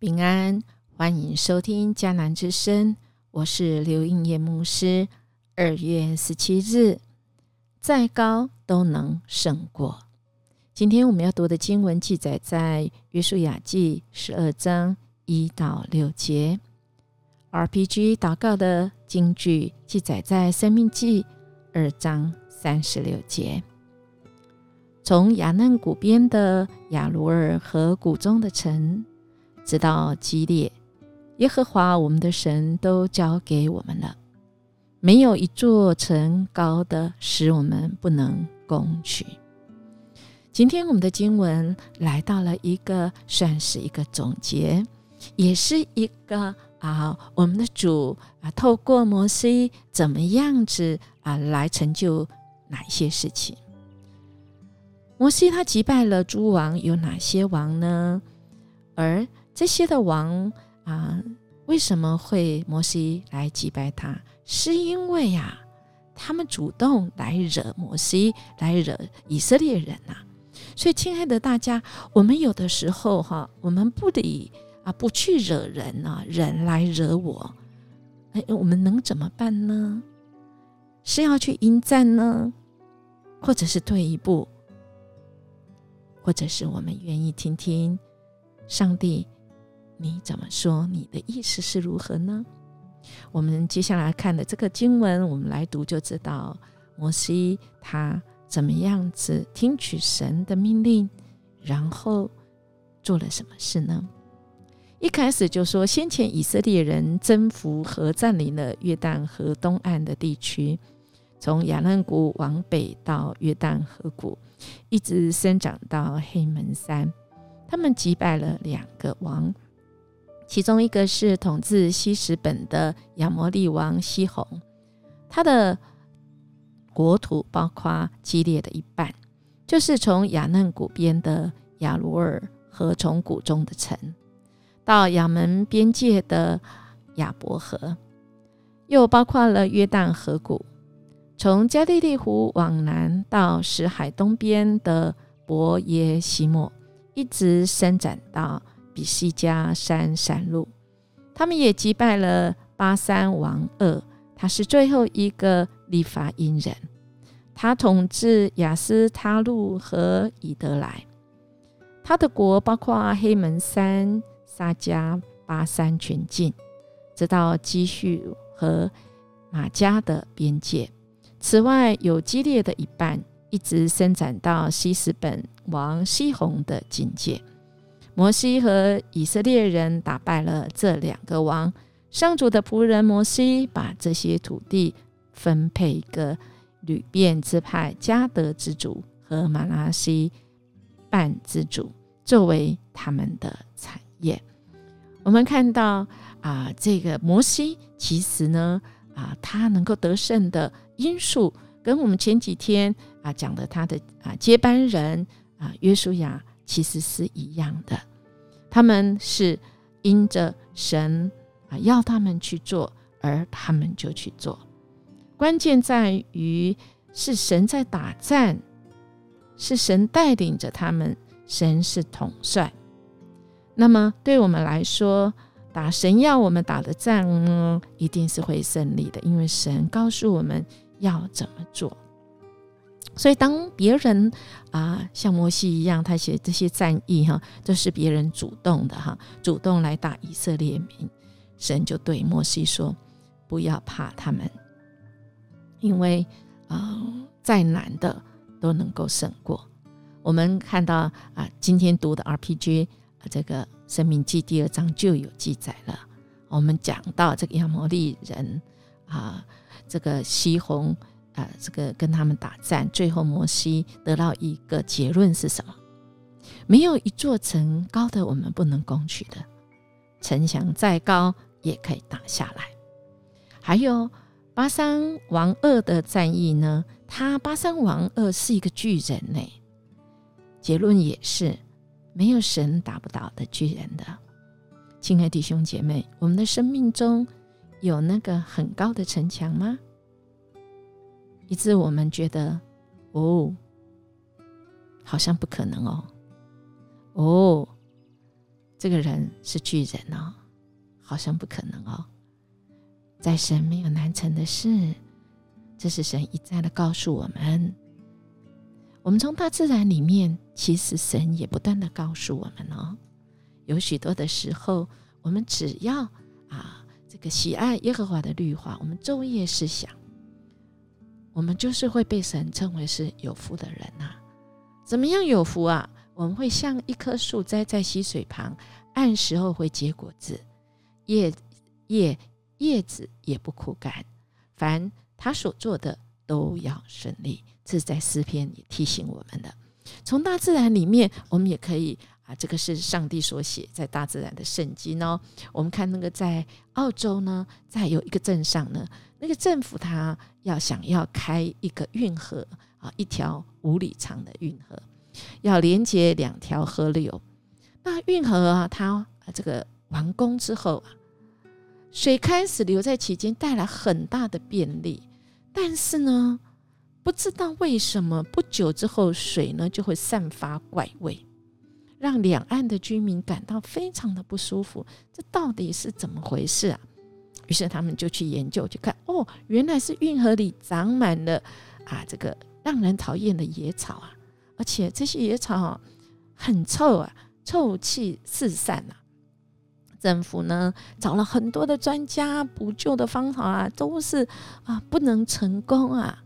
平安，欢迎收听迦南之声，我是刘应业牧师。二月十七日，再高都能胜过。今天我们要读的经文记载在约书亚记十二章一到六节。RPG 祷告的经句记载在生命记二章三十六节。从雅嫩谷边的雅鲁尔河谷中的城。直到激烈，耶和华我们的神都交给我们了，没有一座城高的使我们不能攻取。今天我们的经文来到了一个算是一个总结，也是一个啊，我们的主啊，透过摩西怎么样子啊来成就哪些事情？摩西他击败了诸王，有哪些王呢？而这些的王啊，为什么会摩西来击败他？是因为呀，他们主动来惹摩西，来惹以色列人呐。所以，亲爱的大家，我们有的时候哈，我们不得啊，不去惹人啊，人来惹我，哎，我们能怎么办呢？是要去应战呢，或者是退一步，或者是我们愿意听听上帝？你怎么说？你的意思是如何呢？我们接下来看的这个经文，我们来读就知道摩西他怎么样子听取神的命令，然后做了什么事呢？一开始就说，先前以色列人征服和占领了约旦河东岸的地区，从亚嫩谷往北到约旦河谷，一直生长到黑门山，他们击败了两个王。其中一个是统治西什本的亚摩利王西宏，他的国土包括基列的一半，就是从亚嫩谷边的雅鲁尔和从谷中的城，到亚门边界的亚伯河，又包括了约旦河谷，从加利利湖往南到死海东边的伯耶西莫，一直伸展到。比西加山山路，他们也击败了巴山王二，他是最后一个立法因人。他统治雅斯他路和以德来，他的国包括黑门山、撒加、巴山全境，直到基叙和马加的边界。此外，有激烈的一半，一直伸展到西斯本王西宏的境界。摩西和以色列人打败了这两个王，上主的仆人摩西把这些土地分配给吕遍支派加德之主和马拉西半之主作为他们的产业。我们看到啊，这个摩西其实呢啊，他能够得胜的因素，跟我们前几天啊讲的他的啊接班人啊约书亚其实是一样的。他们是因着神啊要他们去做，而他们就去做。关键在于是神在打战，是神带领着他们，神是统帅。那么对我们来说，打神要我们打的仗呢，一定是会胜利的，因为神告诉我们要怎么做。所以，当别人啊像摩西一样，他写这些战役哈，这是别人主动的哈，主动来打以色列民，神就对摩西说：“不要怕他们，因为啊，再难的都能够胜过。”我们看到啊，今天读的 RPG 啊，这个《生命记》第二章就有记载了。我们讲到这个亚摩利人啊，这个西红。啊，这个跟他们打战，最后摩西得到一个结论是什么？没有一座城高的我们不能攻取的，城墙再高也可以打下来。还有巴山王二的战役呢？他巴山王二是一个巨人呢。结论也是没有神打不倒的巨人的。亲爱的弟兄姐妹，我们的生命中有那个很高的城墙吗？以致我们觉得，哦，好像不可能哦，哦，这个人是巨人哦，好像不可能哦。在神没有难成的事，这是神一再的告诉我们。我们从大自然里面，其实神也不断的告诉我们哦，有许多的时候，我们只要啊，这个喜爱耶和华的律法，我们昼夜思想，我们就是会被神称为是有福的人呐。怎么样有福啊？我们会像一棵树栽在溪水旁，按时候会结果子，叶叶叶子也不枯干，凡他所做的都要顺利。这是在诗篇也提醒我们的。从大自然里面，我们也可以这个是上帝所写在大自然的圣经哦。我们看那个在澳洲呢，在有一个镇上呢，那个政府他要想要开一个运河啊，一条五里长的运河，要连接两条河流。那运河啊，它这个完工之后啊，水开始流在其间，带来很大的便利。但是呢，不知道为什么，不久之后水呢就会散发怪味，让两岸的居民感到非常的不舒服。这到底是怎么回事啊？于是他们就去研究，去看哦，原来是运河里长满了啊这个让人讨厌的野草啊，而且这些野草很臭啊，臭气四散啊。政府呢找了很多的专家补救的方法啊，都是啊不能成功啊。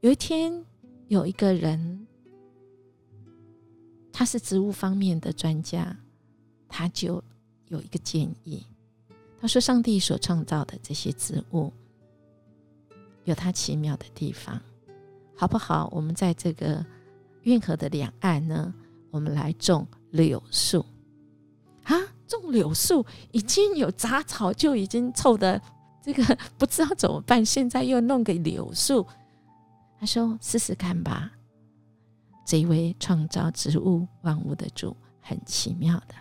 有一天，有一个人，他是植物方面的专家，他就有一个建议。他说：“上帝所创造的这些植物，有它奇妙的地方，好不好？我们在这个运河的两岸呢，我们来种柳树啊！种柳树已经有杂草，就已经臭的这个不知道怎么办，现在又弄个柳树。”他说：“试试看吧，这一位创造植物万物的主很奇妙的。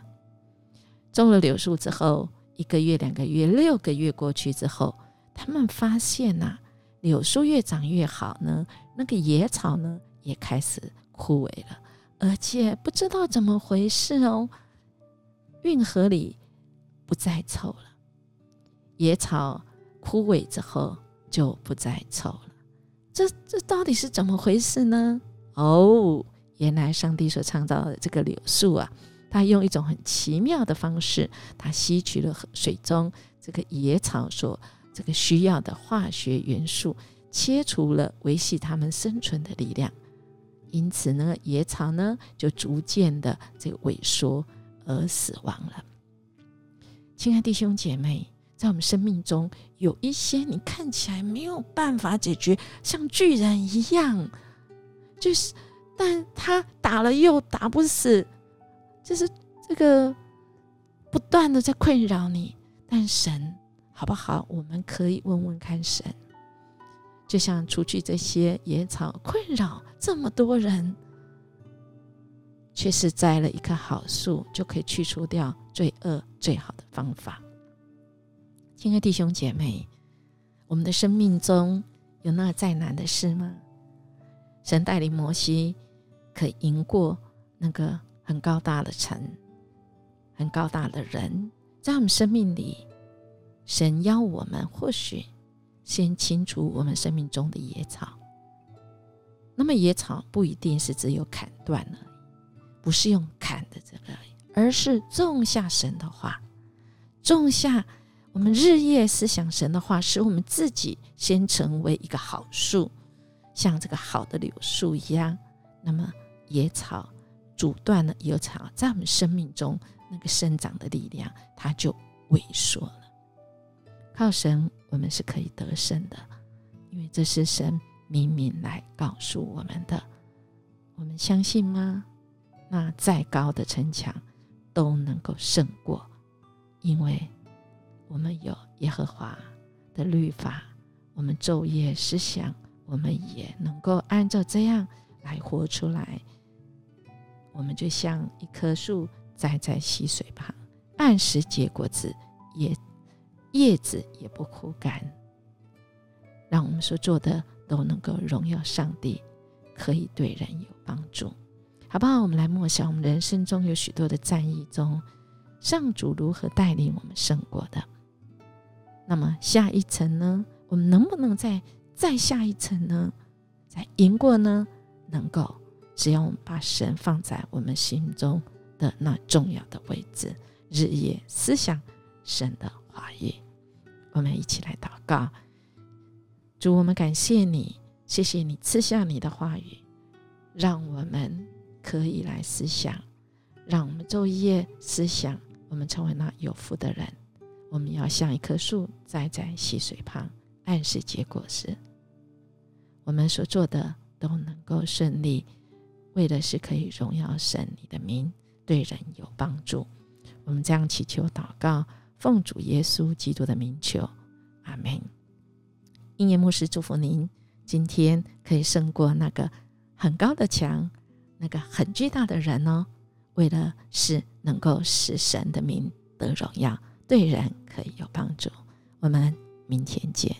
种了柳树之后，一个月、两个月、六个月过去之后，他们发现呐，柳树越长越好呢，那个野草呢也开始枯萎了，而且不知道怎么回事哦，运河里不再臭了，野草枯萎之后就不再臭了。”这这到底是怎么回事呢？哦，原来上帝所创造的这个柳树啊，它用一种很奇妙的方式，它吸取了水中这个野草所这个需要的化学元素，切除了维系它们生存的力量，因此呢，野草呢就逐渐的这个萎缩而死亡了。亲爱弟兄姐妹。在我们生命中有一些你看起来没有办法解决，像巨人一样，就是，但他打了又打不死，就是这个不断的在困扰你。但神好不好？我们可以问问看神，就像除去这些野草困扰这么多人，却是栽了一棵好树，就可以去除掉罪恶最好的方法。亲爱弟兄姐妹，我们的生命中有那再难的事吗？神带领摩西，可赢过那个很高大的城、很高大的人，在我们生命里，神要我们或许先清除我们生命中的野草。那么野草不一定是只有砍断了，不是用砍的这个，而是种下神的话，种下。我们日夜思想神的话，使我们自己先成为一个好树，像这个好的柳树一样。那么野草阻断了野草在我们生命中那个生长的力量，它就萎缩了。靠神，我们是可以得胜的，因为这是神明明来告诉我们的。我们相信吗？那再高的城墙都能够胜过，因为。我们有耶和华的律法，我们昼夜思想，我们也能够按照这样来活出来。我们就像一棵树栽在溪水旁，按时结果子，叶叶子也不枯干。让我们所做的都能够荣耀上帝，可以对人有帮助。好不好？我们来默想，我们人生中有许多的战役中，上主如何带领我们胜过的。那么下一层呢？我们能不能在再下一层呢？再赢过呢？能够，只要我们把神放在我们心中的那重要的位置，日夜思想神的话语。我们一起来祷告，主，我们感谢你，谢谢你赐下你的话语，让我们可以来思想，让我们昼夜思想，我们成为那有福的人。我们要像一棵树栽在溪水旁，暗示结果时，我们所做的都能够顺利，为的是可以荣耀神你的名，对人有帮助。我们这样祈求祷告。奉主耶稣基督的名求，阿门。应验牧师祝福您，今天可以胜过那个很高的墙，那个很巨大的人哦。为了是能够使神的名得荣耀，对人可以有帮助。我们明天见。